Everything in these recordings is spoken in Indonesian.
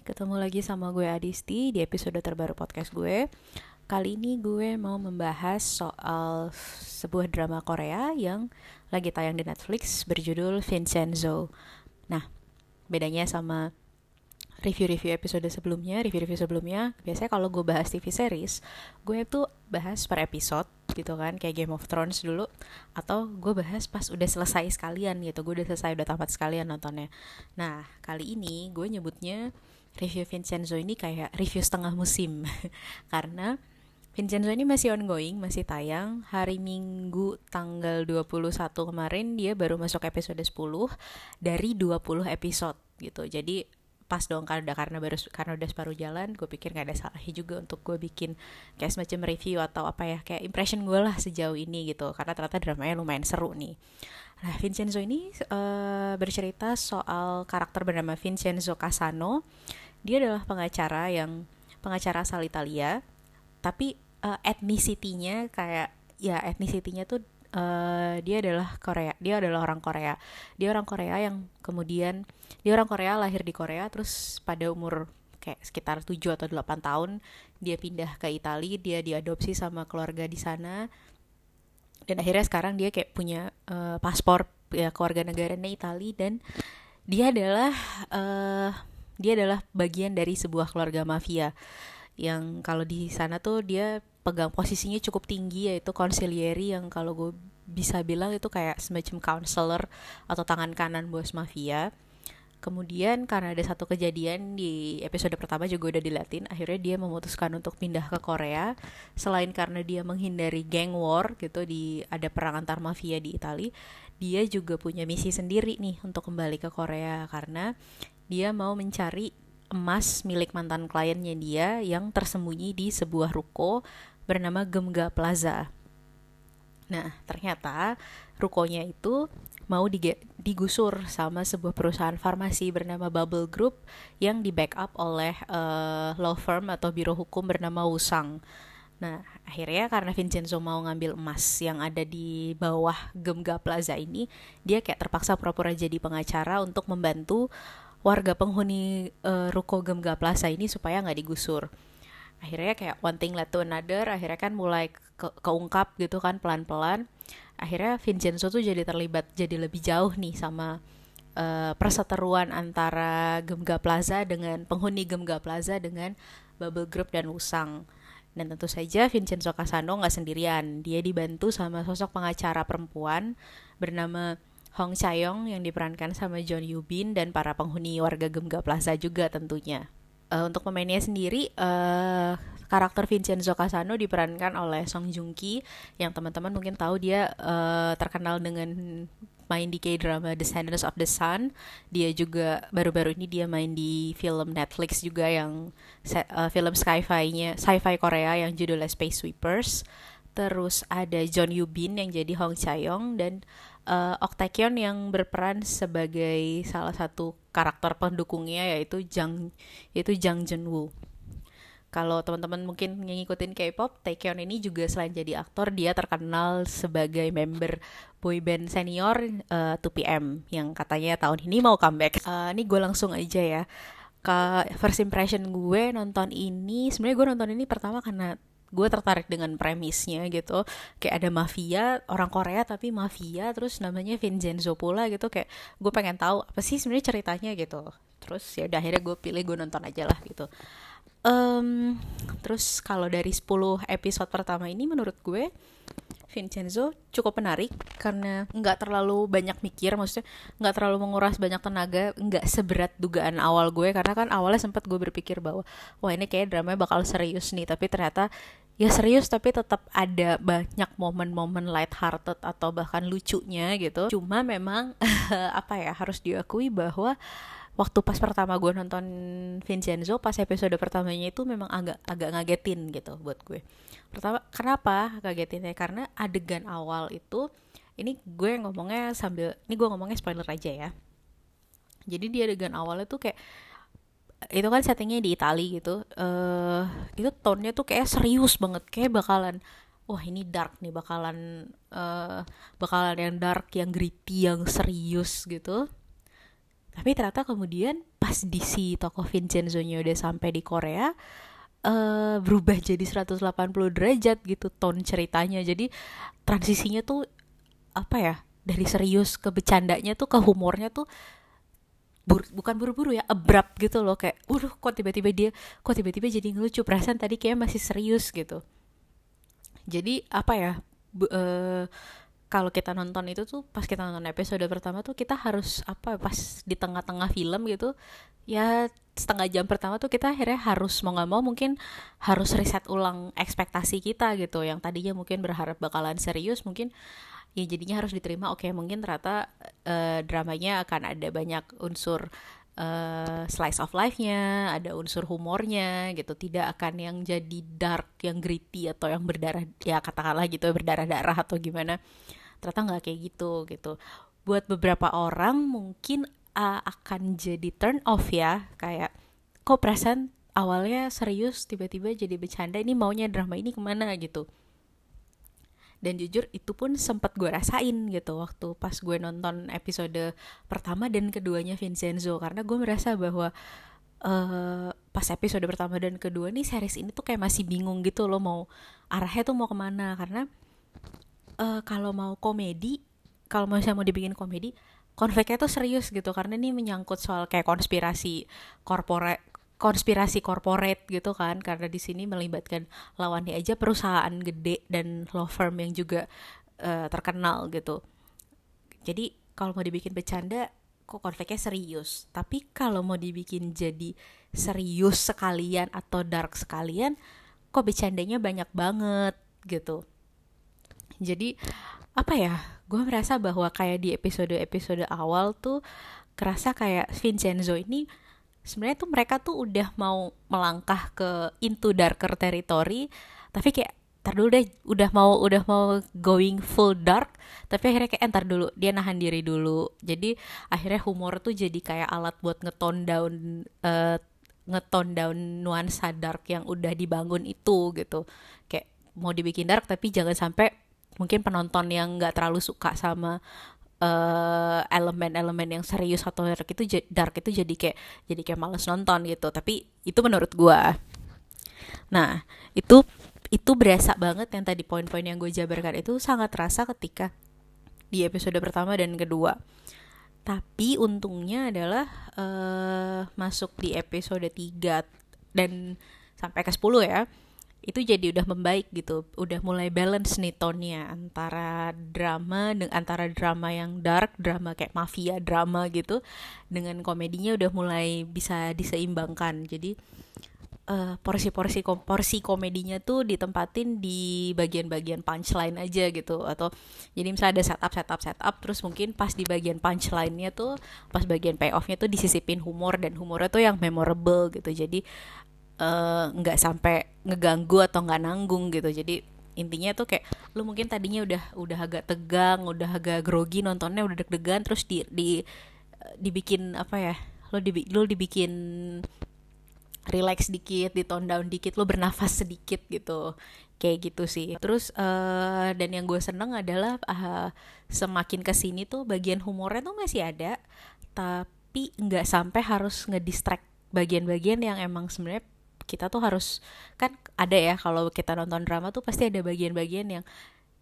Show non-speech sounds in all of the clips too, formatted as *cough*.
ketemu lagi sama gue Adisti di episode terbaru podcast gue. Kali ini gue mau membahas soal sebuah drama Korea yang lagi tayang di Netflix berjudul Vincenzo. Nah, bedanya sama review-review episode sebelumnya, review-review sebelumnya, biasanya kalau gue bahas TV series, gue tuh bahas per episode gitu kan, kayak Game of Thrones dulu, atau gue bahas pas udah selesai sekalian gitu, gue udah selesai, udah tamat sekalian nontonnya. Nah, kali ini gue nyebutnya review Vincenzo ini kayak review setengah musim, *laughs* karena Vincenzo ini masih ongoing, masih tayang. Hari Minggu tanggal 21 kemarin dia baru masuk episode 10 dari 20 episode gitu. Jadi pas dong karena karena baru karena udah separuh jalan gue pikir gak ada salahnya juga untuk gue bikin kayak semacam review atau apa ya kayak impression gue lah sejauh ini gitu karena ternyata dramanya lumayan seru nih nah Vincenzo ini uh, bercerita soal karakter bernama Vincenzo Casano. Dia adalah pengacara yang pengacara asal Italia. Tapi uh, etnisitinya kayak ya etnisitinya tuh uh, dia adalah Korea dia adalah orang Korea. Dia orang Korea yang kemudian dia orang Korea lahir di Korea terus pada umur kayak sekitar 7 atau 8 tahun dia pindah ke Italia dia diadopsi sama keluarga di sana dan akhirnya sekarang dia kayak punya uh, paspor ya keluarga negaranya Italia dan dia adalah uh, dia adalah bagian dari sebuah keluarga mafia yang kalau di sana tuh dia pegang posisinya cukup tinggi yaitu konsilieri yang kalau gue bisa bilang itu kayak semacam counselor atau tangan kanan bos mafia. Kemudian karena ada satu kejadian di episode pertama juga udah dilatin, akhirnya dia memutuskan untuk pindah ke Korea. Selain karena dia menghindari gang war gitu di ada perang antar mafia di Italia, dia juga punya misi sendiri nih untuk kembali ke Korea karena dia mau mencari emas milik mantan kliennya dia yang tersembunyi di sebuah ruko bernama Gemga Plaza. Nah, ternyata rukonya itu mau digusur sama sebuah perusahaan farmasi bernama Bubble Group yang di backup oleh uh, law firm atau biro hukum bernama Wusang. Nah, akhirnya karena Vincenzo mau ngambil emas yang ada di bawah Gemga Plaza ini, dia kayak terpaksa pura-pura jadi pengacara untuk membantu warga penghuni uh, ruko Gemga Plaza ini supaya nggak digusur akhirnya kayak one thing led to another akhirnya kan mulai ke keungkap gitu kan pelan-pelan akhirnya Vincenzo tuh jadi terlibat jadi lebih jauh nih sama uh, perseteruan antara Gemga Plaza dengan penghuni Gemga Plaza dengan Bubble Group dan Usang dan tentu saja Vincenzo Casano nggak sendirian. Dia dibantu sama sosok pengacara perempuan bernama Hong Chayong yang diperankan sama John Yubin dan para penghuni warga Gemga Plaza juga tentunya. Uh, untuk pemainnya sendiri uh, karakter Vincenzo Casano diperankan oleh Song Joong Ki yang teman-teman mungkin tahu dia uh, terkenal dengan main di K-drama Descendants of the Sun. Dia juga baru-baru ini dia main di film Netflix juga yang uh, film sci-fi-nya sci-fi Korea yang judulnya Space Sweepers. Terus ada John Yoo Bin yang jadi Hong Chae-yong dan uh, Octakion yang berperan sebagai salah satu karakter pendukungnya yaitu Jang yaitu Jang Woo. Kalau teman-teman mungkin ngikutin K-pop, Taekyon ini juga selain jadi aktor, dia terkenal sebagai member boyband senior uh, 2PM yang katanya tahun ini mau comeback. Uh, ini gue langsung aja ya. Ke first impression gue nonton ini, sebenarnya gue nonton ini pertama karena gue tertarik dengan premisnya gitu kayak ada mafia orang Korea tapi mafia terus namanya Vincenzo pula gitu kayak gue pengen tahu apa sih sebenarnya ceritanya gitu terus ya udah akhirnya gue pilih gue nonton aja lah gitu. Um, terus kalau dari 10 episode pertama ini menurut gue Vincenzo cukup menarik karena nggak terlalu banyak mikir maksudnya nggak terlalu menguras banyak tenaga nggak seberat dugaan awal gue karena kan awalnya sempat gue berpikir bahwa wah ini kayak dramanya bakal serius nih tapi ternyata ya serius tapi tetap ada banyak momen-momen light hearted atau bahkan lucunya gitu. Cuma memang *laughs* apa ya harus diakui bahwa waktu pas pertama gue nonton Vincenzo pas episode pertamanya itu memang agak agak ngagetin gitu buat gue. Pertama kenapa ngagetinnya? Karena adegan awal itu ini gue ngomongnya sambil ini gue ngomongnya spoiler aja ya. Jadi di adegan awalnya tuh kayak itu kan settingnya di Italia gitu uh, itu tone-nya tuh kayak serius banget kayak bakalan wah ini dark nih bakalan uh, bakalan yang dark yang gritty yang serius gitu tapi ternyata kemudian pas di si tokoh Vincenzo-nya udah sampai di Korea uh, berubah jadi 180 derajat gitu ton ceritanya. Jadi transisinya tuh apa ya dari serius ke bercandanya tuh ke humornya tuh bur bukan buru-buru ya abrupt gitu loh. Kayak waduh kok tiba-tiba dia kok tiba-tiba jadi ngelucu perasaan tadi kayak masih serius gitu. Jadi apa ya bu, uh, kalau kita nonton itu tuh pas kita nonton episode pertama tuh kita harus apa pas di tengah-tengah film gitu ya setengah jam pertama tuh kita akhirnya harus mau nggak mau mungkin harus riset ulang ekspektasi kita gitu. Yang tadinya mungkin berharap bakalan serius mungkin ya jadinya harus diterima. Oke mungkin ternyata uh, dramanya akan ada banyak unsur uh, slice of life-nya, ada unsur humornya gitu, tidak akan yang jadi dark, yang gritty atau yang berdarah ya katakanlah gitu berdarah-darah atau gimana ternyata nggak kayak gitu gitu. Buat beberapa orang mungkin uh, akan jadi turn off ya kayak kok perasaan awalnya serius tiba-tiba jadi bercanda ini maunya drama ini ke mana? gitu. Dan jujur itu pun sempat gue rasain gitu waktu pas gue nonton episode pertama dan keduanya Vincenzo. Karena gue merasa bahwa uh, pas episode pertama dan kedua nih series ini tuh kayak masih bingung gitu loh mau arahnya tuh mau ke mana. Karena uh, kalau mau komedi kalau misalnya mau dibikin komedi konfliknya tuh serius gitu. Karena ini menyangkut soal kayak konspirasi korporat konspirasi korporat gitu kan. Karena di sini melibatkan lawannya aja perusahaan gede dan law firm yang juga uh, terkenal gitu. Jadi kalau mau dibikin bercanda kok konfliknya serius? Tapi kalau mau dibikin jadi serius sekalian atau dark sekalian kok bercandanya banyak banget gitu jadi apa ya gue merasa bahwa kayak di episode-episode awal tuh kerasa kayak Vincenzo ini sebenarnya tuh mereka tuh udah mau melangkah ke into darker territory tapi kayak ntar dulu deh udah mau udah mau going full dark tapi akhirnya kayak entar dulu dia nahan diri dulu. Jadi akhirnya humor tuh jadi kayak alat buat ngeton down uh, ngeton down nuansa dark yang udah dibangun itu gitu. Kayak mau dibikin dark tapi jangan sampai mungkin penonton yang nggak terlalu suka sama elemen eh, elemen-elemen yang serius atau dark itu dark itu jadi kayak jadi kayak males nonton gitu. Tapi itu menurut gua. Nah itu itu berasa banget yang tadi poin-poin yang gue jabarkan itu sangat terasa ketika di episode pertama dan kedua. Tapi untungnya adalah uh, masuk di episode 3 dan sampai ke 10 ya itu jadi udah membaik gitu. Udah mulai balance nih tonnya antara drama dengan antara drama yang dark drama kayak mafia drama gitu dengan komedinya udah mulai bisa diseimbangkan. Jadi uh, porsi-porsi porsi komedinya tuh ditempatin di bagian-bagian punchline aja gitu. Atau jadi misalnya ada setup setup setup terus mungkin pas di bagian punchline-nya tuh pas bagian payoff-nya tuh disisipin humor dan humornya tuh yang memorable gitu. Jadi Eh, nggak uh, sampai ngeganggu atau nggak nanggung gitu jadi intinya tuh kayak lu mungkin tadinya udah udah agak tegang udah agak grogi nontonnya udah deg-degan terus di di dibikin apa ya lo di lo dibikin relax dikit, di tone down dikit, lo bernafas sedikit gitu, kayak gitu sih. Terus uh, dan yang gue seneng adalah uh, semakin ke sini tuh bagian humornya tuh masih ada, tapi nggak sampai harus ngedistract bagian-bagian yang emang sebenarnya kita tuh harus kan ada ya kalau kita nonton drama tuh pasti ada bagian-bagian yang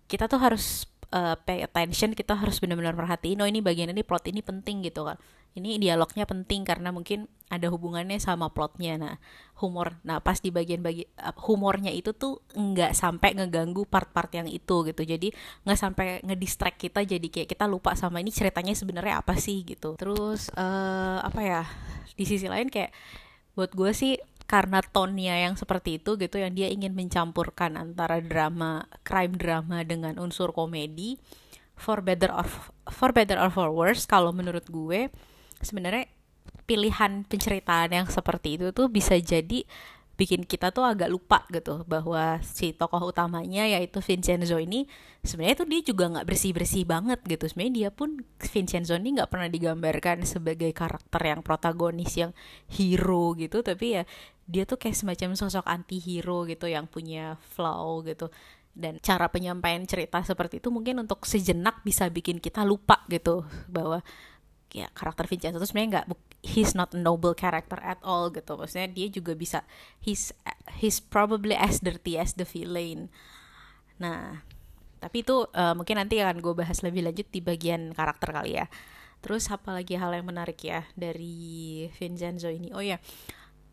kita tuh harus uh, pay attention kita harus benar-benar perhatiin oh ini bagian ini plot ini penting gitu kan. Ini dialognya penting karena mungkin ada hubungannya sama plotnya. Nah humor nah pas di bagian bagi uh, humornya itu tuh nggak sampai ngeganggu part-part yang itu gitu. Jadi nggak sampai ngedistract kita jadi kayak kita lupa sama ini ceritanya sebenarnya apa sih gitu. Terus uh, apa ya di sisi lain kayak buat gue sih karena tonnya yang seperti itu gitu yang dia ingin mencampurkan antara drama crime drama dengan unsur komedi for better or for better or for worse kalau menurut gue sebenarnya pilihan penceritaan yang seperti itu tuh bisa jadi bikin kita tuh agak lupa gitu bahwa si tokoh utamanya yaitu Vincenzo ini sebenarnya tuh dia juga nggak bersih bersih banget gitu. Sebenarnya dia pun Vincenzo ini nggak pernah digambarkan sebagai karakter yang protagonis yang hero gitu. Tapi ya dia tuh kayak semacam sosok anti hero gitu yang punya flaw gitu. Dan cara penyampaian cerita seperti itu mungkin untuk sejenak bisa bikin kita lupa gitu bahwa ya karakter Vincenzo itu sebenarnya nggak he's not a noble character at all gitu. Maksudnya dia juga bisa he's he's probably as dirty as the villain. Nah tapi itu uh, mungkin nanti akan gue bahas lebih lanjut di bagian karakter kali ya. Terus apa lagi hal yang menarik ya dari Vincenzo ini? Oh ya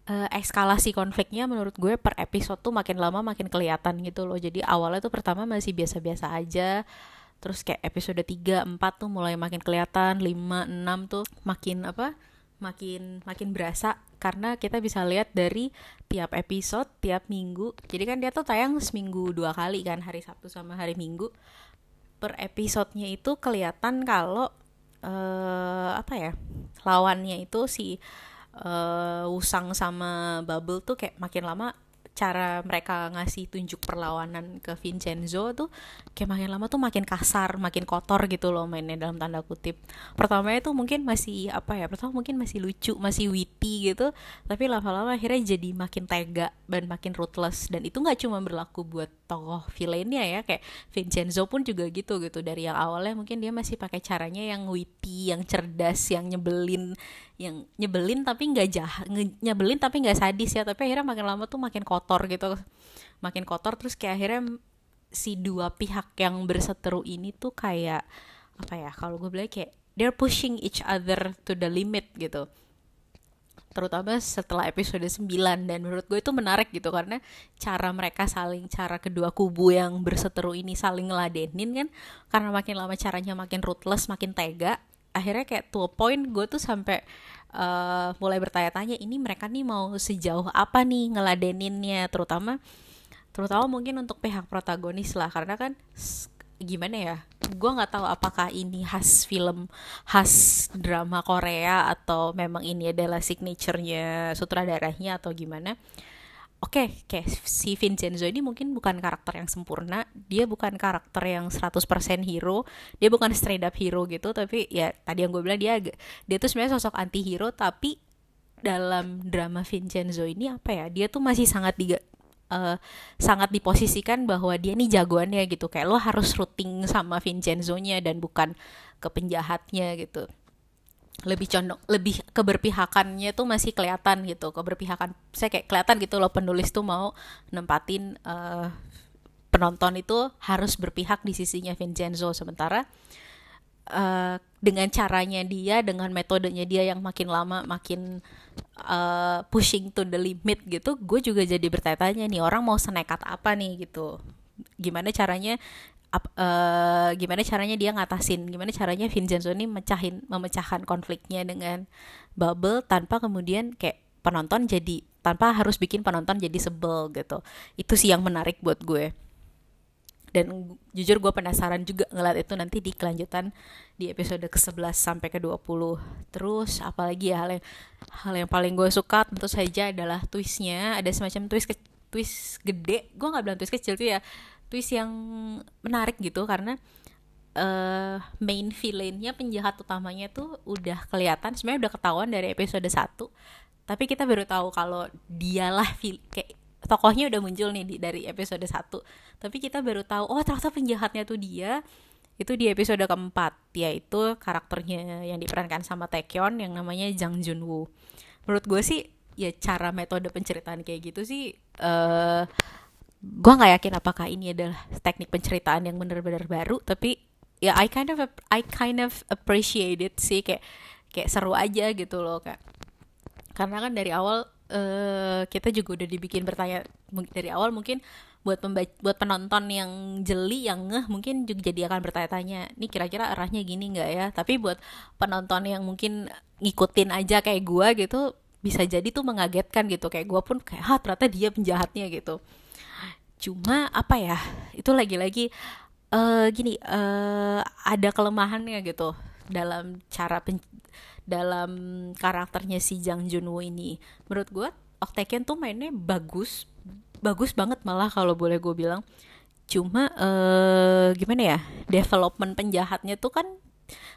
uh, eskalasi konfliknya menurut gue per episode tuh makin lama makin kelihatan gitu loh. Jadi awalnya tuh pertama masih biasa-biasa aja. Terus kayak episode 3, 4 tuh mulai makin kelihatan 5, 6 tuh makin apa makin makin berasa. Karena kita bisa lihat dari tiap episode tiap minggu. Jadi kan dia tuh tayang seminggu dua kali kan hari Sabtu sama hari Minggu. Per episodenya itu kelihatan kalau uh, apa ya lawannya itu si uh, Usang sama Bubble tuh kayak makin lama cara mereka ngasih tunjuk perlawanan ke Vincenzo tuh kayak makin lama tuh makin kasar, makin kotor gitu loh mainnya dalam tanda kutip. Pertamanya tuh mungkin masih apa ya? Pertama mungkin masih lucu, masih witty gitu, tapi lama-lama akhirnya jadi makin tega dan makin ruthless dan itu nggak cuma berlaku buat tokoh villainnya ya kayak Vincenzo pun juga gitu gitu dari yang awalnya mungkin dia masih pakai caranya yang witty, yang cerdas, yang nyebelin, yang nyebelin tapi nggak jahat nyebelin tapi nggak sadis ya tapi akhirnya makin lama tuh makin kotor gitu. Makin kotor terus kayak akhirnya si dua pihak yang berseteru ini tuh kayak apa ya kalau gue bilang kayak they're pushing each other to the limit gitu. Terutama setelah episode 9 dan menurut gue itu menarik gitu karena cara mereka saling cara kedua kubu yang berseteru ini saling ngeladenin kan karena makin lama caranya makin ruthless makin tega akhirnya kayak to a point gue tuh sampai uh, mulai bertanya-tanya ini mereka nih mau sejauh apa nih ngeladeninnya? Terutama terutama mungkin untuk pihak protagonis lah. Karena kan gimana ya gue nggak tahu apakah ini khas film khas drama Korea atau memang ini adalah signaturenya sutradaranya atau gimana oke okay, kayak si Vincenzo ini mungkin bukan karakter yang sempurna dia bukan karakter yang 100% hero dia bukan straight up hero gitu tapi ya tadi yang gue bilang dia dia tuh sebenarnya sosok anti hero tapi dalam drama Vincenzo ini apa ya dia tuh masih sangat di uh, sangat diposisikan bahwa dia nih jagoannya gitu kayak lo harus rooting sama Vincenzo-nya dan bukan ke penjahatnya gitu lebih condong lebih keberpihakannya tuh masih kelihatan gitu keberpihakan. Saya kayak kelihatan gitu loh penulis tuh mau nempatin uh, penonton itu harus berpihak di sisinya Vincenzo. Sementara uh, dengan caranya dia dengan metodenya dia yang makin lama makin uh, pushing to the limit gitu gue juga jadi bertanya-tanya nih orang mau senekat apa nih gitu? Gimana caranya uh, gimana caranya dia ngatasin gimana caranya Vincenzo ini mecahin memecahkan konfliknya dengan Bubble tanpa kemudian kayak penonton jadi tanpa harus bikin penonton jadi sebel gitu. Itu sih yang menarik buat gue. Dan jujur gue penasaran juga ngeliat itu nanti di kelanjutan di episode ke-11 sampai ke-20 terus apalagi ya hal yang hal yang paling gue suka tentu saja adalah twistnya. Ada semacam twist ke, twist gede. Gue nggak bilang twist kecil tuh ya twist yang menarik gitu karena uh, main villainnya penjahat utamanya tuh udah kelihatan sebenarnya udah ketahuan dari episode 1 tapi kita baru tahu kalau dialah kayak tokohnya udah muncul nih di, dari episode 1 tapi kita baru tahu oh ternyata penjahatnya tuh dia itu di episode keempat yaitu karakternya yang diperankan sama Taekyon yang namanya Jang Junwoo. Menurut gue sih ya cara metode penceritaan kayak gitu sih uh, gue nggak yakin apakah ini adalah teknik penceritaan yang benar-benar baru tapi ya I kind of I kind of appreciate it sih kayak kayak seru aja gitu loh kak. Karena kan dari awal uh, kita juga udah dibikin bertanya dari awal mungkin buat pembaca, buat penonton yang jeli yang ngeh mungkin juga jadi akan bertanya-tanya nih kira-kira arahnya gini nggak ya? Tapi buat penonton yang mungkin ngikutin aja kayak gue gitu bisa jadi tuh mengagetkan gitu. Kayak gue pun kayak ah ternyata dia penjahatnya gitu cuma apa ya itu lagi-lagi uh, gini uh, ada kelemahannya gitu dalam cara pen dalam karakternya si Jang Junwoo ini. Menurut gue Octaken tuh mainnya bagus bagus banget malah kalau boleh gue bilang. Cuma uh, gimana ya development penjahatnya tuh kan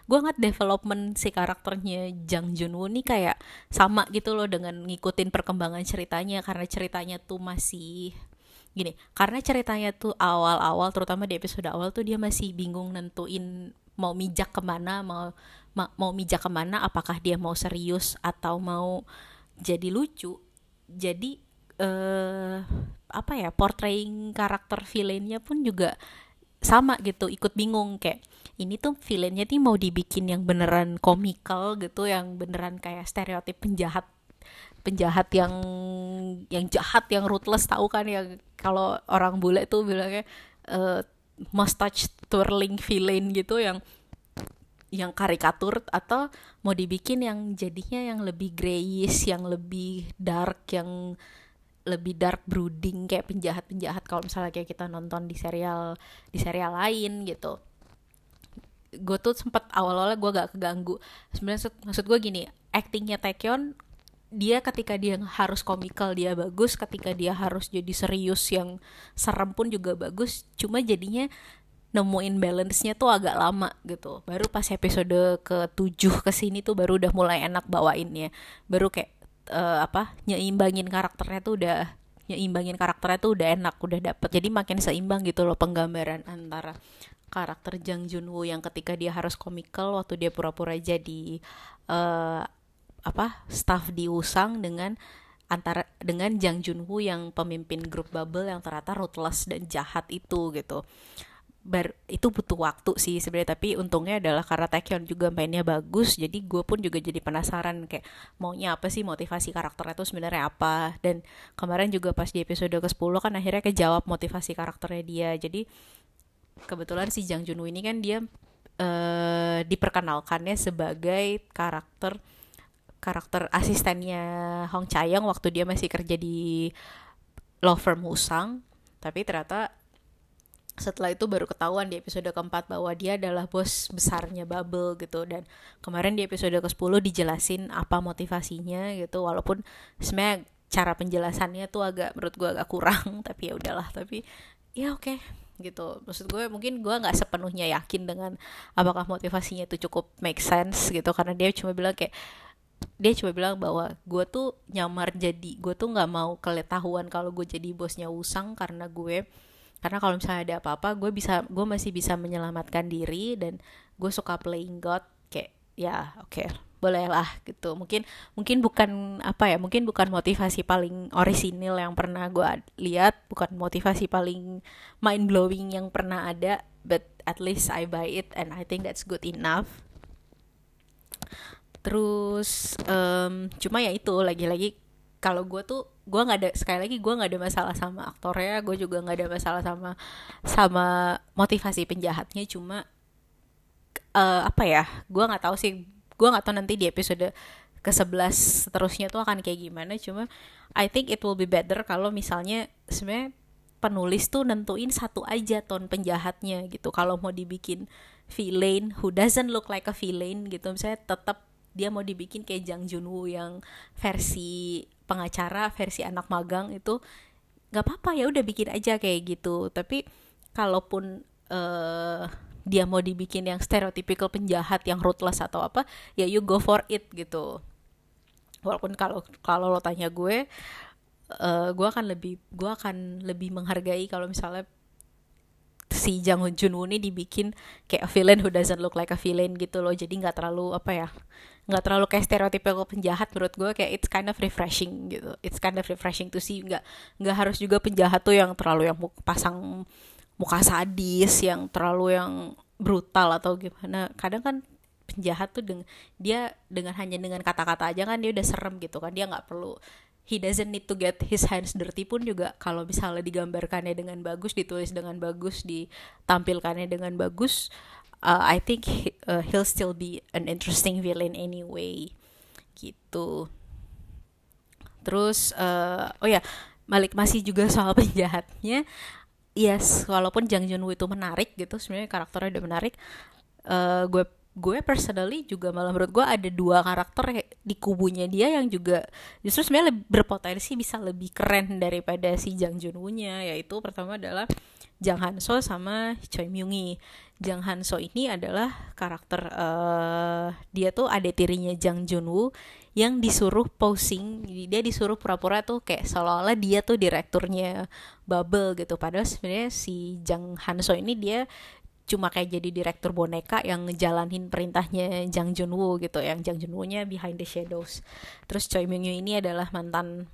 gue ngeliat development si karakternya Jang Junwoo nih kayak sama gitu loh dengan ngikutin perkembangan ceritanya karena ceritanya tuh masih gini karena ceritanya tuh awal-awal terutama di episode awal tuh dia masih bingung nentuin mau mijak ke mana mau ma mau mijak ke mana apakah dia mau serius atau mau jadi lucu. Jadi uh, apa ya portraying karakter villainnya pun juga sama gitu ikut bingung kayak ini tuh villainnya nih mau dibikin yang beneran komikal gitu yang beneran kayak stereotip penjahat penjahat yang yang jahat yang ruthless tahu kan yang kalau orang bule tuh bilangnya uh, mustache twirling villain gitu yang yang karikatur atau mau dibikin yang jadinya yang lebih grayish, yang lebih dark, yang lebih dark brooding kayak penjahat-penjahat kalau misalnya kayak kita nonton di serial di serial lain gitu. Gue tuh sempet awal-awalnya gue gak keganggu. Sebenarnya maksud gue gini, actingnya Taekyon dia ketika dia harus komikal dia bagus ketika dia harus jadi serius yang serem pun juga bagus cuma jadinya nemuin balance-nya tuh agak lama gitu. Baru pas episode ke tujuh ke sini tuh baru udah mulai enak bawainnya. Baru kayak uh, apa nyeimbangin karakternya tuh udah nyeimbangin karakternya tuh udah enak udah dapet. Jadi makin seimbang gitu loh penggambaran antara karakter Jang Junwoo yang ketika dia harus komikal waktu dia pura-pura jadi uh, apa staff di Usang dengan antara dengan Jang Junwoo yang pemimpin grup bubble yang ternyata ruthless dan jahat itu gitu. Bar itu butuh waktu sih sebenarnya tapi untungnya adalah karena Taekyon juga mainnya bagus jadi gue pun juga jadi penasaran kayak maunya apa sih motivasi karakternya itu sebenarnya apa. Dan kemarin juga pas di episode ke 10 kan akhirnya kejawab motivasi karakternya dia. Jadi kebetulan si Jang Junwoo ini kan dia uh, diperkenalkannya sebagai karakter karakter asistennya Hong Chayang waktu dia masih kerja di law firm Husang. Tapi ternyata setelah itu baru ketahuan di episode keempat bahwa dia adalah bos besarnya Bubble gitu. Dan kemarin di episode ke-10 dijelasin apa motivasinya gitu. Walaupun sebenarnya cara penjelasannya tuh agak menurut gue agak kurang *laughs* tapi ya udahlah. Tapi ya oke okay, gitu. Maksud gue mungkin gue nggak sepenuhnya yakin dengan apakah motivasinya itu cukup make sense gitu. Karena dia cuma bilang kayak dia cuma bilang bahwa gue tuh nyamar jadi gue tuh nggak mau keletahuan kalau gue jadi bosnya Usang karena gue. Karena kalau misalnya ada apa-apa gue bisa gue masih bisa menyelamatkan diri dan gue suka playing God. Kayak ya oke okay, bolehlah gitu. Mungkin mungkin bukan apa ya mungkin bukan motivasi paling orisinil yang pernah gue lihat bukan motivasi paling mind blowing yang pernah ada but at least I buy it and I think that's good enough terus um, cuma ya itu lagi-lagi kalau gue tuh gue nggak ada sekali lagi gue nggak ada masalah sama aktornya gue juga nggak ada masalah sama sama motivasi penjahatnya cuma uh, apa ya gue nggak tahu sih gue nggak tahu nanti di episode ke 11 seterusnya tuh akan kayak gimana cuma I think it will be better kalau misalnya sebenarnya penulis tuh nentuin satu aja ton penjahatnya gitu. Kalau mau dibikin villain who doesn't look like a villain gitu misalnya tetap dia mau dibikin kayak Jang Junwoo yang versi pengacara versi anak magang itu nggak apa-apa ya udah bikin aja kayak gitu. Tapi kalaupun uh, dia mau dibikin yang stereotypical penjahat yang ruthless atau apa ya you go for it gitu. Walaupun kalau kalau lo tanya gue uh, gue akan lebih gue akan lebih menghargai kalau misalnya si Jang Junwoo ini dibikin kayak a villain who doesn't look like a villain gitu loh. Jadi nggak terlalu apa ya nggak terlalu kayak stereotipal penjahat menurut gue kayak it's kind of refreshing gitu. It's kind of refreshing to see nggak nggak harus juga penjahat tuh yang terlalu yang pasang muka sadis yang terlalu yang brutal atau gimana. Kadang kan penjahat tuh dengan dia dengan hanya dengan kata-kata aja kan dia udah serem gitu kan. Dia nggak perlu he doesn't need to get his hands dirty pun juga kalau misalnya digambarkannya dengan bagus ditulis dengan bagus ditampilkannya dengan bagus uh, I think he, uh, he'll still be an interesting villain anyway gitu. Terus uh, oh ya balik masih juga soal *laughs* penjahatnya. Yes walaupun Jang Junwoo itu menarik gitu sebenarnya karakternya udah menarik. Uh, gue gue personally juga malah menurut gue ada dua karakter di kubunya dia yang juga justru sebenarnya berpotensi bisa lebih keren daripada si Jang Junwoo-nya yaitu pertama adalah Jang Hanso sama Choi Myung-hee. Jang Hanso ini adalah karakter uh, dia tuh ada tirinya Jang Junwoo yang disuruh posing. Dia disuruh pura-pura tuh kayak seolah-olah dia tuh direkturnya Bubble gitu. Padahal sebenarnya si Jang Hanso ini dia cuma kayak jadi direktur boneka yang ngejalanin perintahnya Jang Junwoo gitu yang Jang Junwoo nya behind the shadows. Terus Choi Myung Yoo ini adalah mantan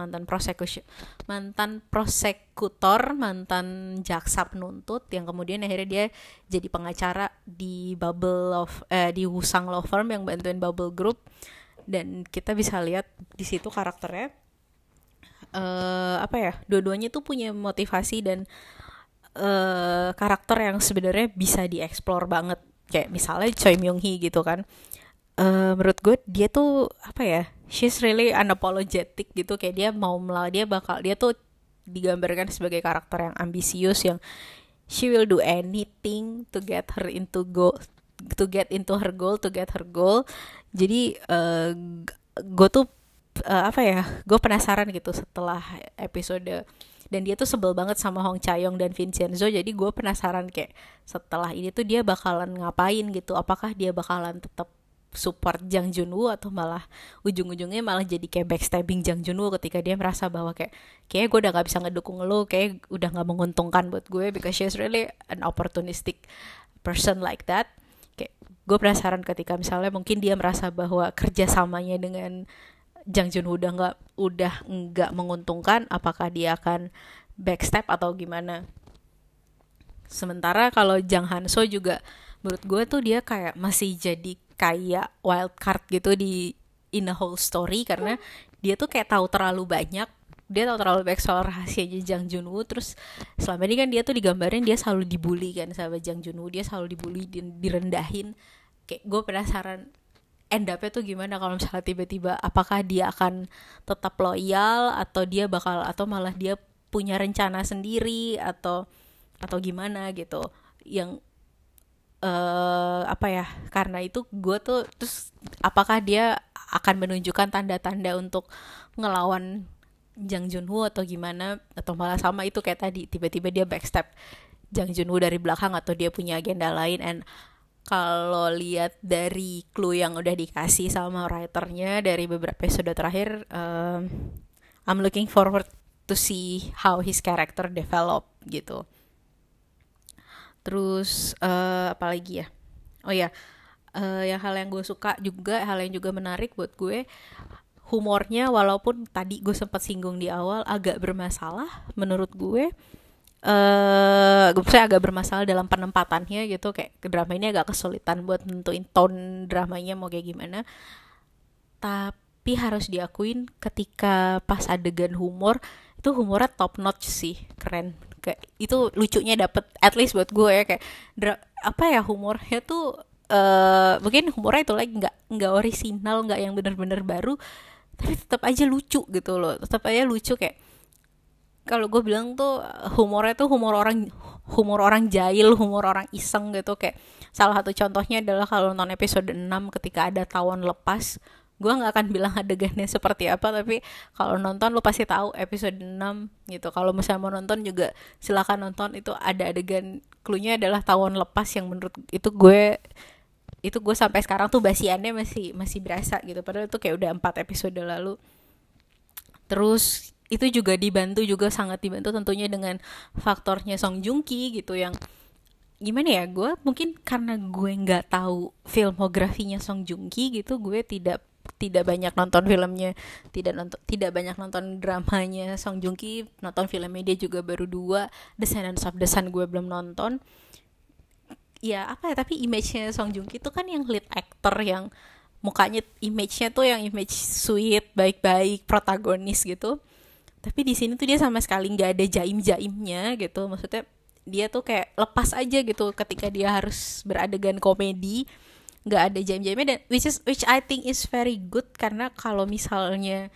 mantan prosekusi mantan prosekutor mantan jaksa penuntut yang kemudian akhirnya dia jadi pengacara di Bubble of eh, di Wusang Law Firm yang bantuin Bubble Group. Dan kita bisa lihat di situ karakternya. Uh, apa ya? Dua-duanya tuh punya motivasi dan uh, karakter yang sebenarnya bisa dieksplor banget. Kayak misalnya Choi Myung Hee gitu kan uh, menurut gue dia tuh apa ya she's really unapologetic gitu. Kayak dia mau melawan dia bakal dia tuh digambarkan sebagai karakter yang ambisius yang she will do anything to get her into go to get into her goal to get her goal. Jadi uh, gue tuh uh, apa ya gue penasaran gitu setelah episode. Dan dia tuh sebel banget sama Hong Chayong dan Vincenzo. Jadi gue penasaran kayak setelah ini tuh dia bakalan ngapain gitu? Apakah dia bakalan tetap support Jang Junwoo atau malah ujung-ujungnya malah jadi kayak backstabbing Jang Junwoo ketika dia merasa bahwa kayak kayak gue udah gak bisa ngedukung lo kayak udah gak menguntungkan buat gue because she's really an opportunistic person like that. Kayak gue penasaran ketika misalnya mungkin dia merasa bahwa kerjasamanya dengan Jang Junwoo udah nggak udah nggak menguntungkan apakah dia akan backstep atau gimana? Sementara kalau Jang Hanso juga menurut gue tuh dia kayak masih jadi kayak wild card gitu di in a whole story karena dia tuh kayak tahu terlalu banyak. Dia tahu terlalu banyak soal rahasianya Jang Junwoo terus selama ini kan dia tuh digambarin dia selalu dibully kan sama Jang Junwoo dia selalu dibully direndahin. Kayak gue penasaran end up-nya tuh gimana kalau misalnya tiba-tiba apakah dia akan tetap loyal atau dia bakal atau malah dia punya rencana sendiri atau atau gimana gitu. Yang uh, apa ya karena itu gue tuh terus apakah dia akan menunjukkan tanda-tanda untuk ngelawan Jang Junwoo atau gimana atau malah sama itu kayak tadi tiba-tiba dia backstep Jang Junwoo dari belakang atau dia punya agenda lain. And kalau lihat dari clue yang udah dikasih sama writernya dari beberapa episode terakhir um, I'm looking forward to see how his character develop gitu terus uh, apa lagi ya? Oh ya uh, yang hal yang gue suka juga hal yang juga menarik buat gue humornya walaupun tadi gue sempat singgung di awal agak bermasalah menurut gue eh uh, saya agak bermasalah dalam penempatannya gitu kayak drama ini agak kesulitan buat nentuin tone dramanya mau kayak gimana. Tapi harus diakuin ketika pas adegan humor itu humornya top notch sih keren kayak itu lucunya dapet at least buat gue ya kayak apa ya humornya tuh uh, mungkin humornya itu lagi nggak nggak orisinal nggak yang bener-bener baru tapi tetap aja lucu gitu loh. Tetap aja lucu kayak kalau gue bilang tuh humornya tuh humor orang humor orang jahil, humor orang iseng gitu. Kayak salah satu contohnya adalah kalau nonton episode 6 ketika ada tawon lepas gue nggak akan bilang adegannya seperti apa tapi kalau nonton lo pasti tahu episode 6 gitu. Kalau misalnya mau nonton juga silakan nonton. Itu ada adegan klunya adalah tawon lepas yang menurut itu gue itu gue sampai sekarang tuh basiannya masih masih berasa gitu. Padahal itu kayak udah empat episode lalu. Terus itu juga dibantu juga sangat dibantu tentunya dengan faktornya Song Joong Ki gitu yang gimana ya gue mungkin karena gue nggak tahu filmografinya Song Joong Ki gitu gue tidak tidak banyak nonton filmnya tidak nonton tidak banyak nonton dramanya Song Joong Ki nonton filmnya dia juga baru dua Descendants of the Sun gue belum nonton. Ya apa ya tapi image-nya Song Joong Ki itu kan yang lead actor yang mukanya image-nya tuh yang image sweet baik-baik protagonis gitu. Tapi di sini tuh dia sama sekali nggak ada jaim jaimnya gitu. Maksudnya dia tuh kayak lepas aja gitu ketika dia harus beradegan komedi nggak ada jaim jaimnya dan which is which I think is very good karena kalau misalnya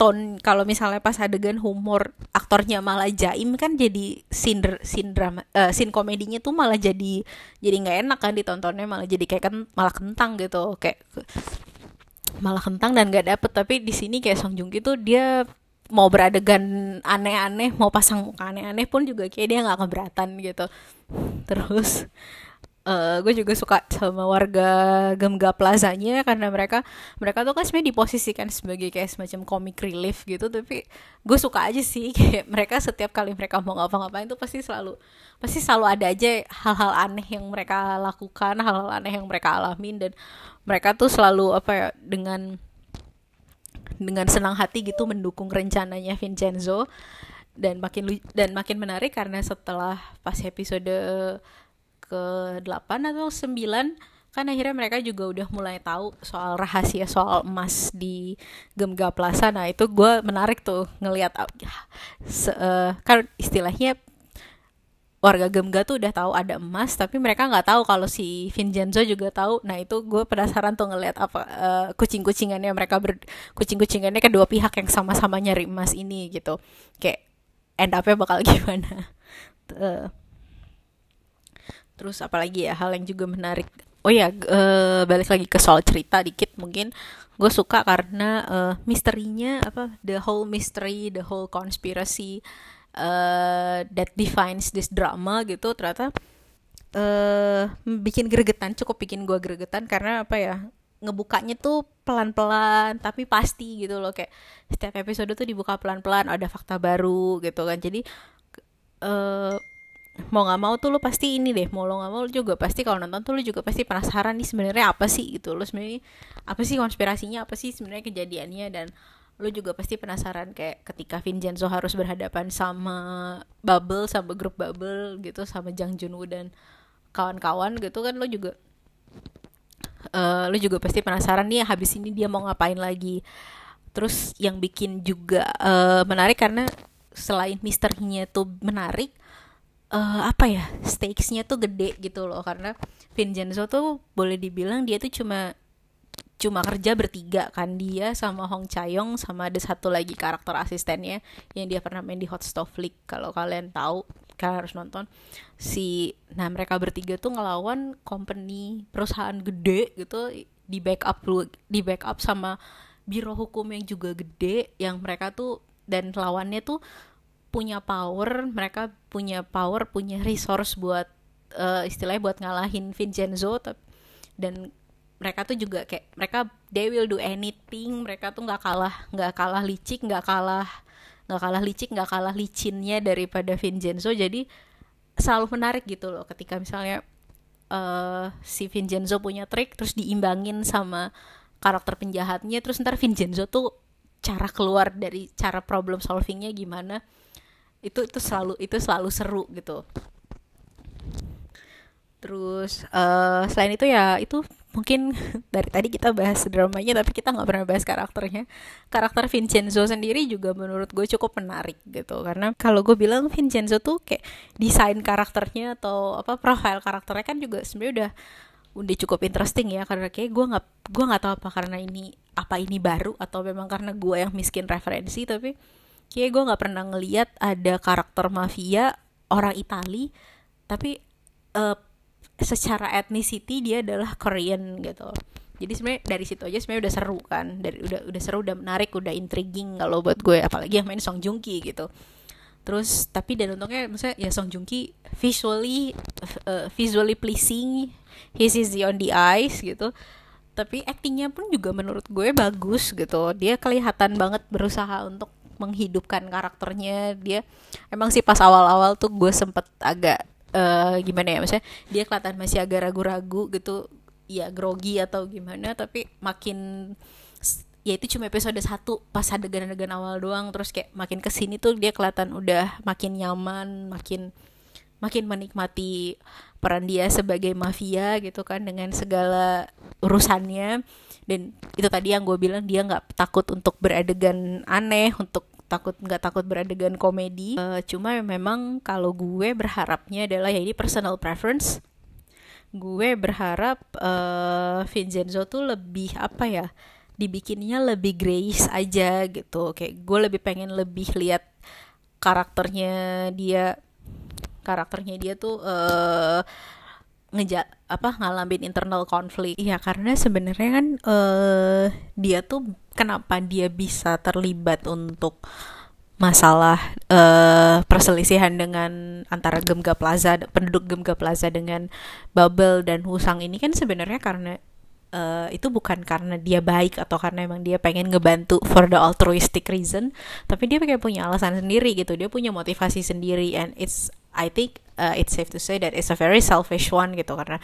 ton kalau misalnya pas adegan humor aktornya malah jaim kan jadi scene scene drama uh, scene komedinya tuh malah jadi jadi nggak enak kan ditontonnya malah jadi kayak kan malah kentang gitu kayak malah kentang dan nggak dapet. Tapi di sini kayak Song Joong Ki tuh dia mau beradegan aneh-aneh mau pasang muka aneh-aneh pun juga kayak dia nggak keberatan gitu. Terus uh, gue juga suka sama warga Gemga Plazanya karena mereka mereka tuh kan sebenarnya diposisikan sebagai kayak semacam comic relief gitu tapi gue suka aja sih. *laughs* Kayak mereka setiap kali mereka mau ngapa-ngapain tuh pasti selalu pasti selalu ada aja hal-hal aneh yang mereka lakukan hal-hal aneh yang mereka alamin dan mereka tuh selalu apa ya dengan dengan senang hati gitu mendukung rencananya Vincenzo. Dan makin dan makin menarik karena setelah pas episode ke 8 atau 9 kan akhirnya mereka juga udah mulai tahu soal rahasia soal emas di Gemga Plaza. Nah itu gue menarik tuh ngelihat uh, kan istilahnya warga Gemga tuh udah tahu ada emas tapi mereka nggak tahu kalau si Vincenzo juga tahu. Nah itu gue penasaran tuh ngelihat apa uh, kucing-kucingannya mereka ber kucing-kucingannya kedua pihak yang sama-sama nyari emas ini gitu. Kayak end upnya bakal *laughs* gimana? Uh, terus apalagi ya hal yang juga menarik. Oh ya uh, balik lagi ke soal cerita dikit mungkin. Gue suka karena uh, misterinya apa the whole mystery the whole conspiracy uh, that defines this drama gitu ternyata uh, bikin gregetan cukup bikin gue gregetan karena apa ya ngebukanya tuh pelan-pelan tapi pasti gitu loh. Kayak setiap episode tuh dibuka pelan-pelan ada fakta baru gitu kan. Jadi uh, mau nggak mau tuh lu pasti ini deh mau lo nggak mau juga pasti kalau nonton tuh lu juga pasti penasaran nih sebenarnya apa sih gitu. Lo sebenarnya apa sih konspirasinya apa sih sebenarnya kejadiannya dan lu juga pasti penasaran kayak ketika Vincenzo harus berhadapan sama Bubble sama grup Bubble gitu sama Jang Junwoo dan kawan-kawan gitu kan lo juga uh, lu juga pasti penasaran nih habis ini dia mau ngapain lagi. Terus yang bikin juga uh, menarik karena selain misterinya tuh menarik uh, apa ya stakesnya tuh gede gitu loh. Karena Vincenzo tuh boleh dibilang dia tuh cuma cuma kerja bertiga kan. Dia sama Hong Chayong sama ada satu lagi karakter asistennya yang dia pernah main di Hot Stove League. Kalau kalian tahu kalian harus nonton. Si nah mereka bertiga tuh ngelawan company perusahaan gede gitu di backup di backup sama biro hukum yang juga gede yang mereka tuh dan lawannya tuh punya power mereka punya power punya resource buat uh, istilahnya buat ngalahin Vincenzo dan mereka tuh juga kayak mereka they will do anything mereka tuh nggak kalah nggak kalah licik nggak kalah nggak kalah licik nggak kalah licinnya daripada Vincenzo. Jadi selalu menarik gitu loh ketika misalnya uh, si Vincenzo punya trik terus diimbangin sama karakter penjahatnya terus ntar Vincenzo tuh cara keluar dari cara problem solvingnya gimana itu itu selalu itu selalu seru gitu. Terus uh, selain itu ya itu mungkin *laughs* dari tadi kita bahas dramanya tapi kita nggak pernah bahas karakternya. Karakter Vincenzo sendiri juga menurut gue cukup menarik gitu. Karena kalau gue bilang Vincenzo tuh kayak desain karakternya atau apa profil karakternya kan juga sebenarnya udah udah cukup interesting ya. Karena kayak gue nggak gue nggak tahu apa karena ini apa ini baru atau memang karena gue yang miskin referensi tapi kayak gue nggak pernah ngeliat ada karakter mafia orang Itali tapi uh, secara ethnicity dia adalah Korean gitu. Jadi sebenarnya dari situ aja sebenarnya udah seru kan dari udah udah seru udah menarik udah intriguing kalau buat gue apalagi yang main Song Joong Ki gitu. Terus tapi dan untungnya maksudnya ya Song Joong Ki visually uh, visually pleasing his is on the eyes gitu. Tapi actingnya pun juga menurut gue bagus gitu. Dia kelihatan banget berusaha untuk menghidupkan karakternya. Dia emang sih pas awal-awal tuh gue sempet agak uh, gimana ya maksudnya dia kelihatan masih agak ragu-ragu gitu ya grogi atau gimana tapi makin ya itu cuma episode satu pas adegan-adegan awal doang terus kayak makin ke sini tuh dia kelihatan udah makin nyaman makin makin menikmati peran dia sebagai mafia gitu kan dengan segala urusannya dan itu tadi yang gue bilang dia nggak takut untuk beradegan aneh untuk takut nggak takut beradegan komedi. Uh, cuma memang kalau gue berharapnya adalah ya ini personal preference gue berharap uh, Vincenzo tuh lebih apa ya dibikinnya lebih grace aja gitu. Kayak gue lebih pengen lebih lihat karakternya dia. Karakternya dia tuh uh, ngeja apa ngalamin internal konflik. Ya karena sebenarnya kan uh, dia tuh kenapa dia bisa terlibat untuk masalah uh, perselisihan dengan antara Gemga Plaza penduduk Gemga Plaza dengan Bubble dan Husang ini kan sebenarnya karena uh, itu bukan karena dia baik atau karena emang dia pengen ngebantu for the altruistic reason tapi dia kayak punya alasan sendiri gitu. Dia punya motivasi sendiri and it's I think uh, it's safe to say that it's a very selfish one gitu karena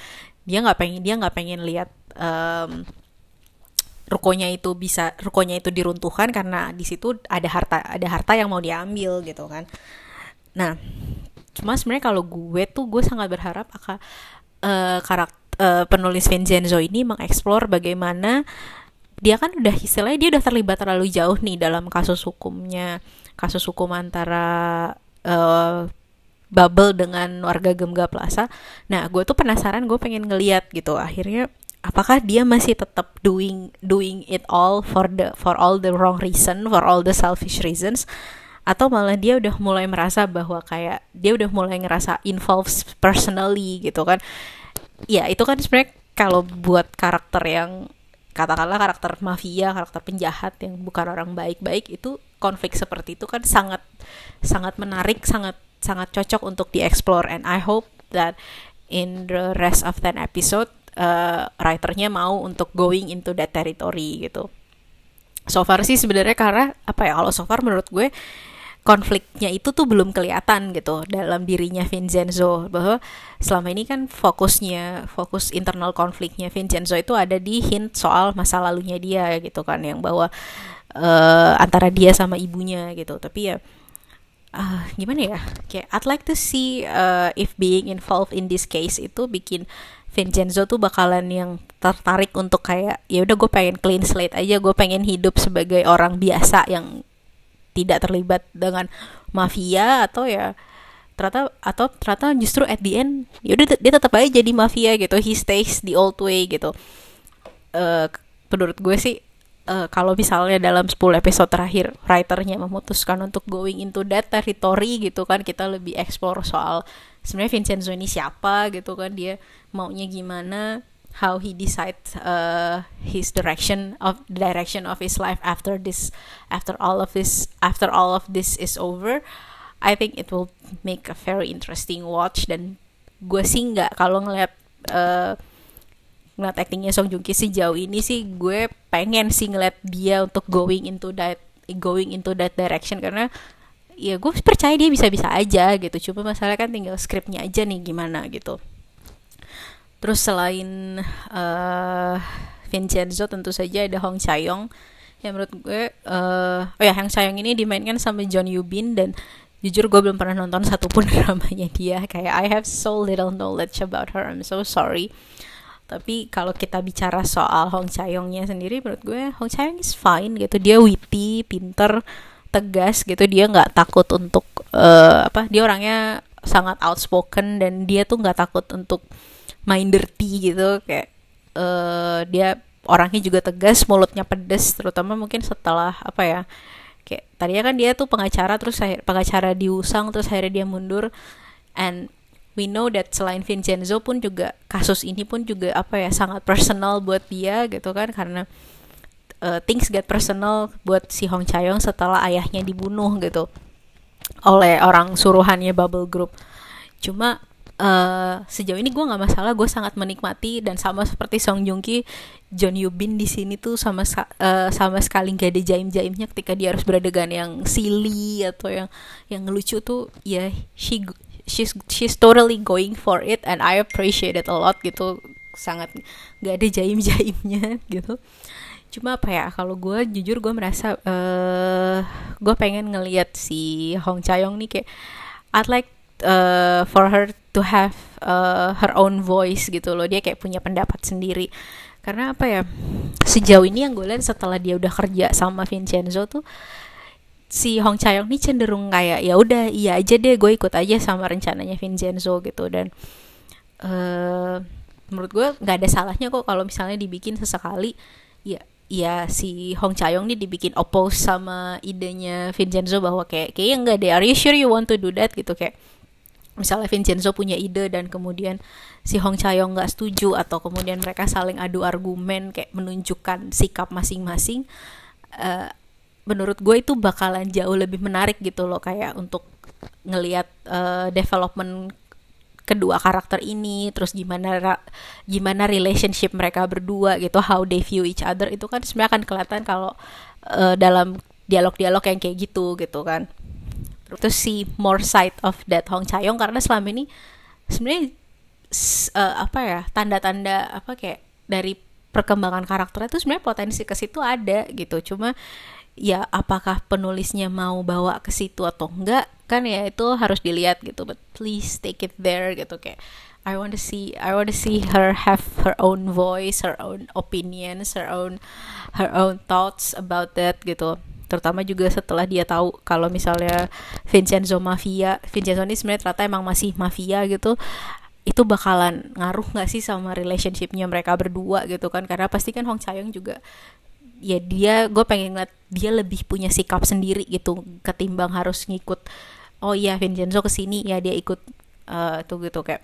dia nggak pengen dia nggak pengen lihat um, rukonya itu bisa rukonya itu diruntuhkan karena di situ ada harta ada harta yang mau diambil gitu kan. Nah cuma sebenarnya kalau gue tuh gue sangat berharap akan uh, karakter uh, penulis Vincenzo ini mengeksplor bagaimana dia kan udah istilahnya dia udah terlibat terlalu jauh nih dalam kasus hukumnya kasus hukum antara uh, Bubble dengan warga Gemga Plaza. Nah, gue tuh penasaran, gue pengen ngeliat gitu. Akhirnya apakah dia masih tetap doing doing it all for the for all the wrong reason for all the selfish reasons atau malah dia udah mulai merasa bahwa kayak dia udah mulai ngerasa involved personally gitu kan ya itu kan sebenarnya kalau buat karakter yang katakanlah karakter mafia karakter penjahat yang bukan orang baik-baik itu konflik seperti itu kan sangat sangat menarik sangat sangat cocok untuk dieksplor and I hope that in the rest of 10 episode uh, writernya mau untuk going into that territory gitu. So far sih sebenarnya karena apa ya kalau so far menurut gue konfliknya itu tuh belum kelihatan gitu dalam dirinya Vincenzo bahwa selama ini kan fokusnya fokus internal konfliknya Vincenzo itu ada di hint soal masa lalunya dia gitu kan yang bahwa uh, antara dia sama ibunya gitu tapi ya gimana ya? Kayak I'd like to see uh, if being involved in this case itu bikin Vincenzo tuh bakalan yang tertarik untuk kayak ya udah gue pengen clean slate aja gue pengen hidup sebagai orang biasa yang tidak terlibat dengan mafia atau ya ternyata atau ternyata justru at the end ya udah dia tetap aja jadi mafia gitu. He stays the old way gitu. Uh, menurut gue sih uh, kalau misalnya dalam 10 episode terakhir writernya memutuskan untuk going into that territory gitu kan kita lebih explore soal sebenarnya Vincenzo ini siapa gitu kan dia maunya gimana how he decide uh, his direction of direction of his life after this after all of this after all of this is over. I think it will make a very interesting watch dan gue sih nggak kalau ngeliat uh, ngeliat actingnya Song Joong Ki sejauh ini sih gue pengen sih ngeliat dia untuk going into that going into that direction. Karena ya gue percaya dia bisa-bisa aja gitu. Cuma masalah kan tinggal skripnya aja nih gimana gitu. Terus selain uh, Vincenzo tentu saja ada Hong Chayong. Yang menurut gue uh, oh ya Hong Chayong ini dimainkan sama John Yubin dan jujur gue belum pernah nonton satupun *laughs* dramanya dia. Kayak I have so little knowledge about her. I'm so sorry tapi kalau kita bicara soal Hong Chayongnya sendiri menurut gue Hong Chayong is fine gitu. Dia witty pinter tegas gitu. Dia nggak takut untuk uh, apa dia orangnya sangat outspoken dan dia tuh nggak takut untuk main dirty gitu. Kayak uh, dia orangnya juga tegas mulutnya pedes terutama mungkin setelah apa ya kayak tadinya kan dia tuh pengacara terus pengacara diusang terus akhirnya dia mundur. And we know that selain Vincenzo pun juga kasus ini pun juga apa ya sangat personal buat dia gitu kan karena uh, things get personal buat si Hong Chayong setelah ayahnya dibunuh gitu oleh orang suruhannya Bubble Group. Cuma uh, sejauh ini gue nggak masalah, gue sangat menikmati dan sama seperti Song Joong Ki, John Yubin di sini tuh sama uh, sama sekali gak ada jaim-jaimnya ketika dia harus beradegan yang silly atau yang yang lucu tuh ya she she's she's totally going for it and I appreciate it a lot gitu. Sangat gak ada jaim-jaimnya *laughs* gitu. Cuma apa ya kalau gue jujur gue merasa uh, gue pengen ngeliat si Hong Chayong nih kayak I'd like uh, for her to have uh, her own voice gitu loh. Dia kayak punya pendapat sendiri. Karena apa ya sejauh ini yang gue lihat setelah dia udah kerja sama Vincenzo tuh si Hong Chayong nih cenderung kayak ya udah iya aja deh gue ikut aja sama rencananya Vincenzo gitu. Dan uh, menurut gue nggak ada salahnya kok kalau misalnya dibikin sesekali. Ya ya si Hong Chayong nih dibikin oppose sama idenya Vincenzo bahwa kayak kayaknya enggak deh are you sure you want to do that? Gitu kayak misalnya Vincenzo punya ide dan kemudian si Hong Chayong nggak setuju atau kemudian mereka saling adu argumen kayak menunjukkan sikap masing-masing uh, menurut gue itu bakalan jauh lebih menarik gitu loh kayak untuk ngelihat uh, development kedua karakter ini terus gimana gimana relationship mereka berdua gitu how they view each other itu kan sebenarnya akan kelihatan kalau uh, dalam dialog-dialog yang kayak gitu gitu kan. Terus si more side of that Hong Chayong karena selama ini sebenarnya uh, apa ya tanda-tanda apa kayak dari perkembangan karakternya itu sebenarnya potensi ke situ ada gitu. Cuma ya apakah penulisnya mau bawa ke situ atau enggak kan ya itu harus dilihat gitu. But please take it there gitu kayak I want to see I want to see her have her own voice her own opinions her own her own thoughts about that gitu. Terutama juga setelah dia tahu kalau misalnya Vincenzo mafia Vincenzo ini sebenarnya ternyata emang masih mafia gitu itu bakalan ngaruh nggak sih sama relationshipnya mereka berdua gitu kan? Karena pasti kan Hong Chayong juga ya dia gue pengen ngeliat dia lebih punya sikap sendiri gitu ketimbang harus ngikut oh iya Vincenzo ke sini ya dia ikut uh, tuh gitu kayak.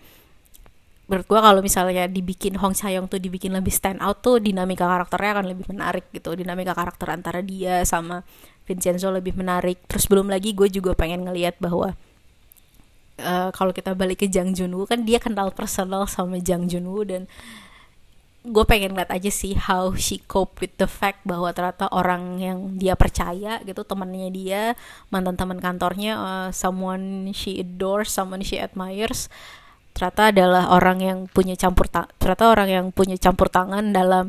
Menurut gue kalau misalnya dibikin Hong Chayong tuh dibikin lebih stand out tuh dinamika karakternya akan lebih menarik gitu dinamika karakter antara dia sama Vincenzo lebih menarik. Terus belum lagi gue juga pengen ngeliat bahwa uh, kalau kita balik ke Jang Junwoo kan dia kenal personal sama Jang Junwoo dan gue pengen lihat aja sih how she cope with the fact bahwa ternyata orang yang dia percaya gitu temannya dia mantan teman kantornya uh, someone she adores someone she admires ternyata adalah orang yang punya campur ternyata orang yang punya campur tangan dalam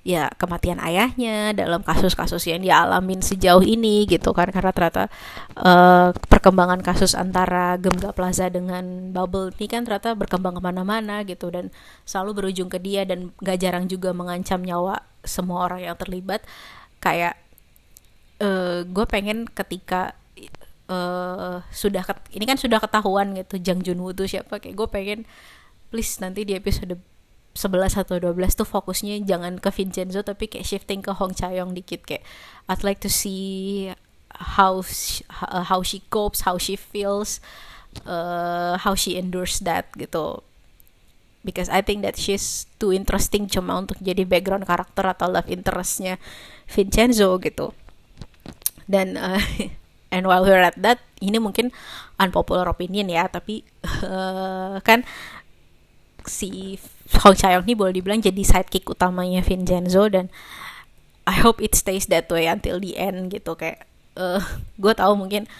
ya kematian ayahnya dalam kasus-kasus yang dia alamin sejauh ini gitu kan. Karena ternyata uh, perkembangan kasus antara Gemga Plaza dengan Bubble ini kan ternyata berkembang ke mana-mana gitu dan selalu berujung ke dia dan gak jarang juga mengancam nyawa semua orang yang terlibat. Kayak uh, gue pengen ketika uh, sudah ini kan sudah ketahuan gitu Jang Junwoo tuh siapa kayak gue pengen please nanti di episode 11 atau 12 tuh fokusnya jangan ke Vincenzo tapi kayak shifting ke Hong Chayong dikit kayak I'd like to see how she, uh, how she copes, how she feels, uh, how she endures that gitu. Because I think that she's too interesting cuma untuk jadi background karakter atau love interestnya Vincenzo gitu. Dan uh, *laughs* and while we're at that, ini mungkin unpopular opinion ya, tapi *laughs* uh, kan si Hong Chayong ini boleh dibilang jadi sidekick utamanya Vincenzo dan I hope it stays that way until the end gitu. Kayak uh, eh, gue tahu mungkin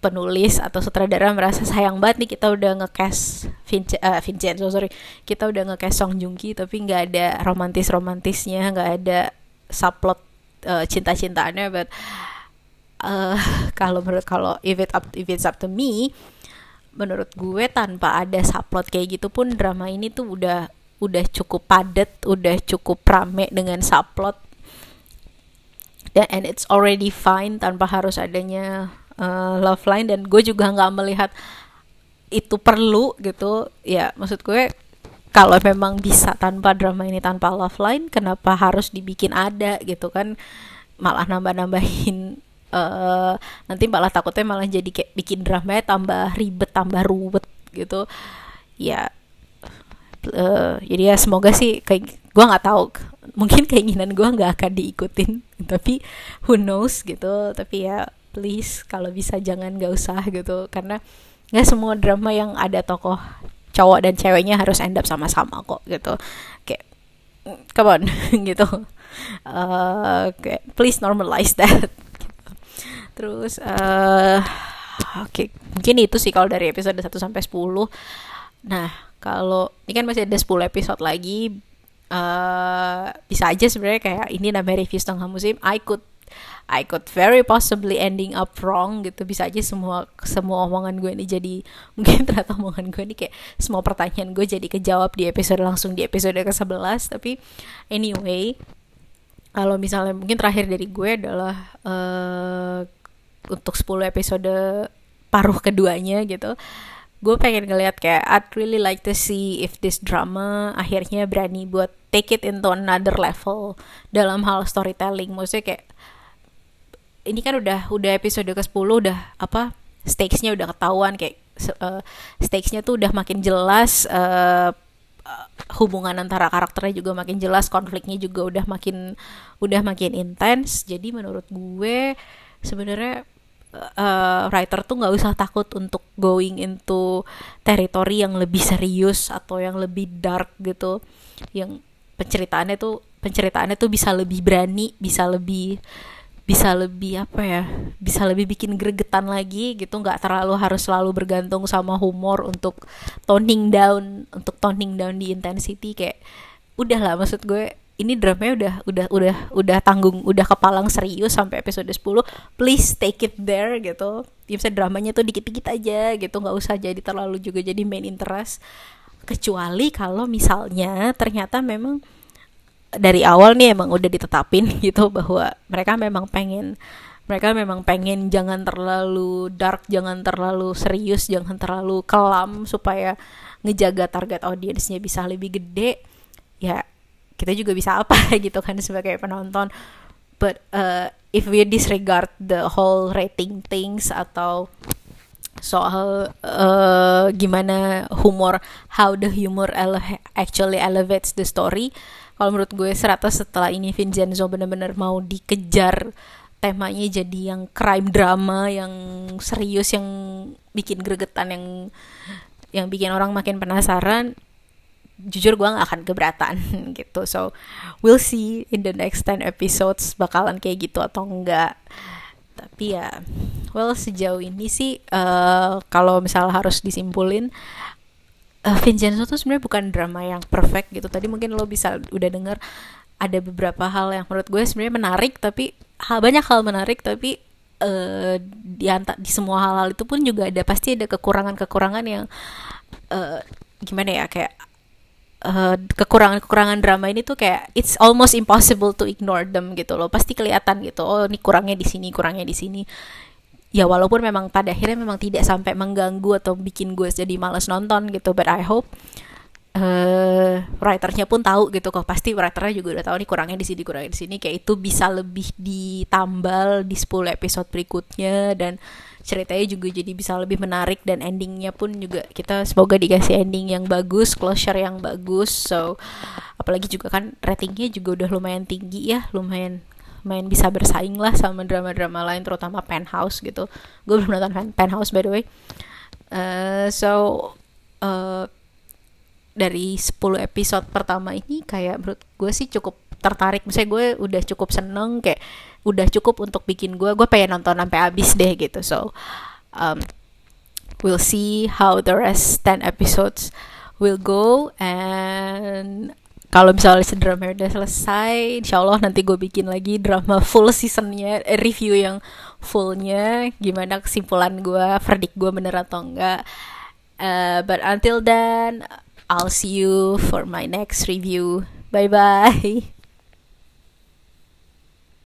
penulis atau sutradara merasa sayang banget nih kita udah ngecast Vince, uh, Vincenzo sorry. Kita udah ngecast Song Joong Ki tapi nggak ada romantis romantisnya nggak ada subplot uh, cinta cintaannya but uh, kalau menurut kalau if it up if it's up to me menurut gue tanpa ada subplot kayak gitu pun drama ini tuh udah udah cukup padat, udah cukup rame dengan subplot. Dan and it's already fine tanpa harus adanya uh, love line. Dan gue juga nggak melihat itu perlu gitu. Ya maksud gue kalau memang bisa tanpa drama ini tanpa love line kenapa harus dibikin ada gitu kan? Malah nambah-nambahin uh, nanti malah takutnya malah jadi kayak bikin drama tambah ribet tambah ruwet gitu. Ya uh, jadi ya semoga sih kayak gue nggak tahu mungkin keinginan gue nggak akan diikutin tapi who knows gitu. Tapi ya please kalau bisa jangan gak usah gitu karena nggak semua drama yang ada tokoh cowok dan ceweknya harus end up sama-sama kok gitu. Kayak come on *laughs* gitu. Uh, kayak please normalize that Terus uh, oke, okay. mungkin itu sih kalau dari episode 1 sampai 10. Nah, kalau ini kan masih ada 10 episode lagi uh, bisa aja sebenarnya kayak ini namanya review setengah musim. I could I could very possibly ending up wrong gitu bisa aja semua semua omongan gue ini jadi *laughs* mungkin ternyata omongan gue ini kayak semua pertanyaan gue jadi kejawab di episode langsung di episode ke 11 tapi anyway kalau misalnya mungkin terakhir dari gue adalah uh, untuk 10 episode paruh keduanya gitu gue pengen ngeliat kayak I'd really like to see if this drama akhirnya berani buat take it into another level dalam hal storytelling. Maksudnya kayak ini kan udah udah episode ke 10 udah apa stakesnya udah ketahuan kayak uh, stakesnya tuh udah makin jelas uh, hubungan antara karakternya juga makin jelas konfliknya juga udah makin udah makin intens. Jadi menurut gue sebenarnya uh, writer tuh nggak usah takut untuk going into teritori yang lebih serius atau yang lebih dark gitu. Yang penceritaannya tuh penceritaannya tuh bisa lebih berani bisa lebih bisa lebih apa ya bisa lebih bikin gregetan lagi gitu. Nggak terlalu harus selalu bergantung sama humor untuk toning down untuk toning down di intensity. Kayak udah lah maksud gue ini dramanya udah udah udah udah tanggung udah kepalang serius sampai episode 10 please take it there gitu. Ya bisa dramanya tuh dikit-dikit aja gitu. Nggak usah jadi terlalu juga jadi main interest. Kecuali kalau misalnya ternyata memang dari awal nih emang udah ditetapin *laughs* gitu bahwa mereka memang pengen mereka memang pengen jangan terlalu dark, jangan terlalu serius, jangan terlalu kelam supaya ngejaga target audiensnya bisa lebih gede. Ya kita juga bisa apa *laughs* gitu kan sebagai penonton. But uh, if we disregard the whole rating things atau soal uh, gimana humor, how the humor ele actually elevates the story, kalau menurut gue serata setelah ini Vincenzo bener-bener mau dikejar temanya jadi yang crime drama yang serius yang bikin gregetan yang yang bikin orang makin penasaran jujur gue gak akan keberatan *laughs* gitu. So we'll see in the next 10 episodes bakalan kayak gitu atau enggak tapi ya well sejauh ini sih uh, kalau misal harus disimpulin uh, Vincenzo tuh sebenarnya bukan drama yang perfect gitu. Tadi mungkin lo bisa udah denger ada beberapa hal yang menurut gue sebenarnya menarik tapi hal banyak hal menarik tapi uh, di antar di semua hal-hal itu pun juga ada pasti ada kekurangan-kekurangan yang uh, gimana ya kayak kekurangan-kekurangan drama ini tuh kayak it's almost impossible to ignore them gitu loh. Pasti kelihatan gitu oh ini kurangnya di sini kurangnya di sini. Ya walaupun memang pada akhirnya memang tidak sampai mengganggu atau bikin gue jadi males nonton gitu but I hope uh, writernya pun tahu gitu kok. Pasti writernya juga udah tahu nih kurangnya di sini kurangnya di sini. Kayak itu bisa lebih ditambal di 10 episode berikutnya dan ceritanya juga jadi bisa lebih menarik dan endingnya pun juga kita semoga dikasih ending yang bagus closure yang bagus. So apalagi juga kan ratingnya juga udah lumayan tinggi ya lumayan main bisa bersaing lah sama drama-drama lain terutama Penthouse gitu. Gue belum nonton Penthouse by the way. Uh, so uh, dari 10 episode pertama ini kayak menurut gue sih cukup tertarik. Misalnya gue udah cukup seneng kayak udah cukup untuk bikin gue gue pengen nonton sampai habis deh gitu so um, we'll see how the rest 10 episodes will go and kalau misalnya drama udah selesai, insya Allah nanti gue bikin lagi drama full seasonnya, eh, review yang fullnya, gimana kesimpulan gue, verdict gue bener atau enggak. Uh, but until then, I'll see you for my next review. Bye bye. *laughs*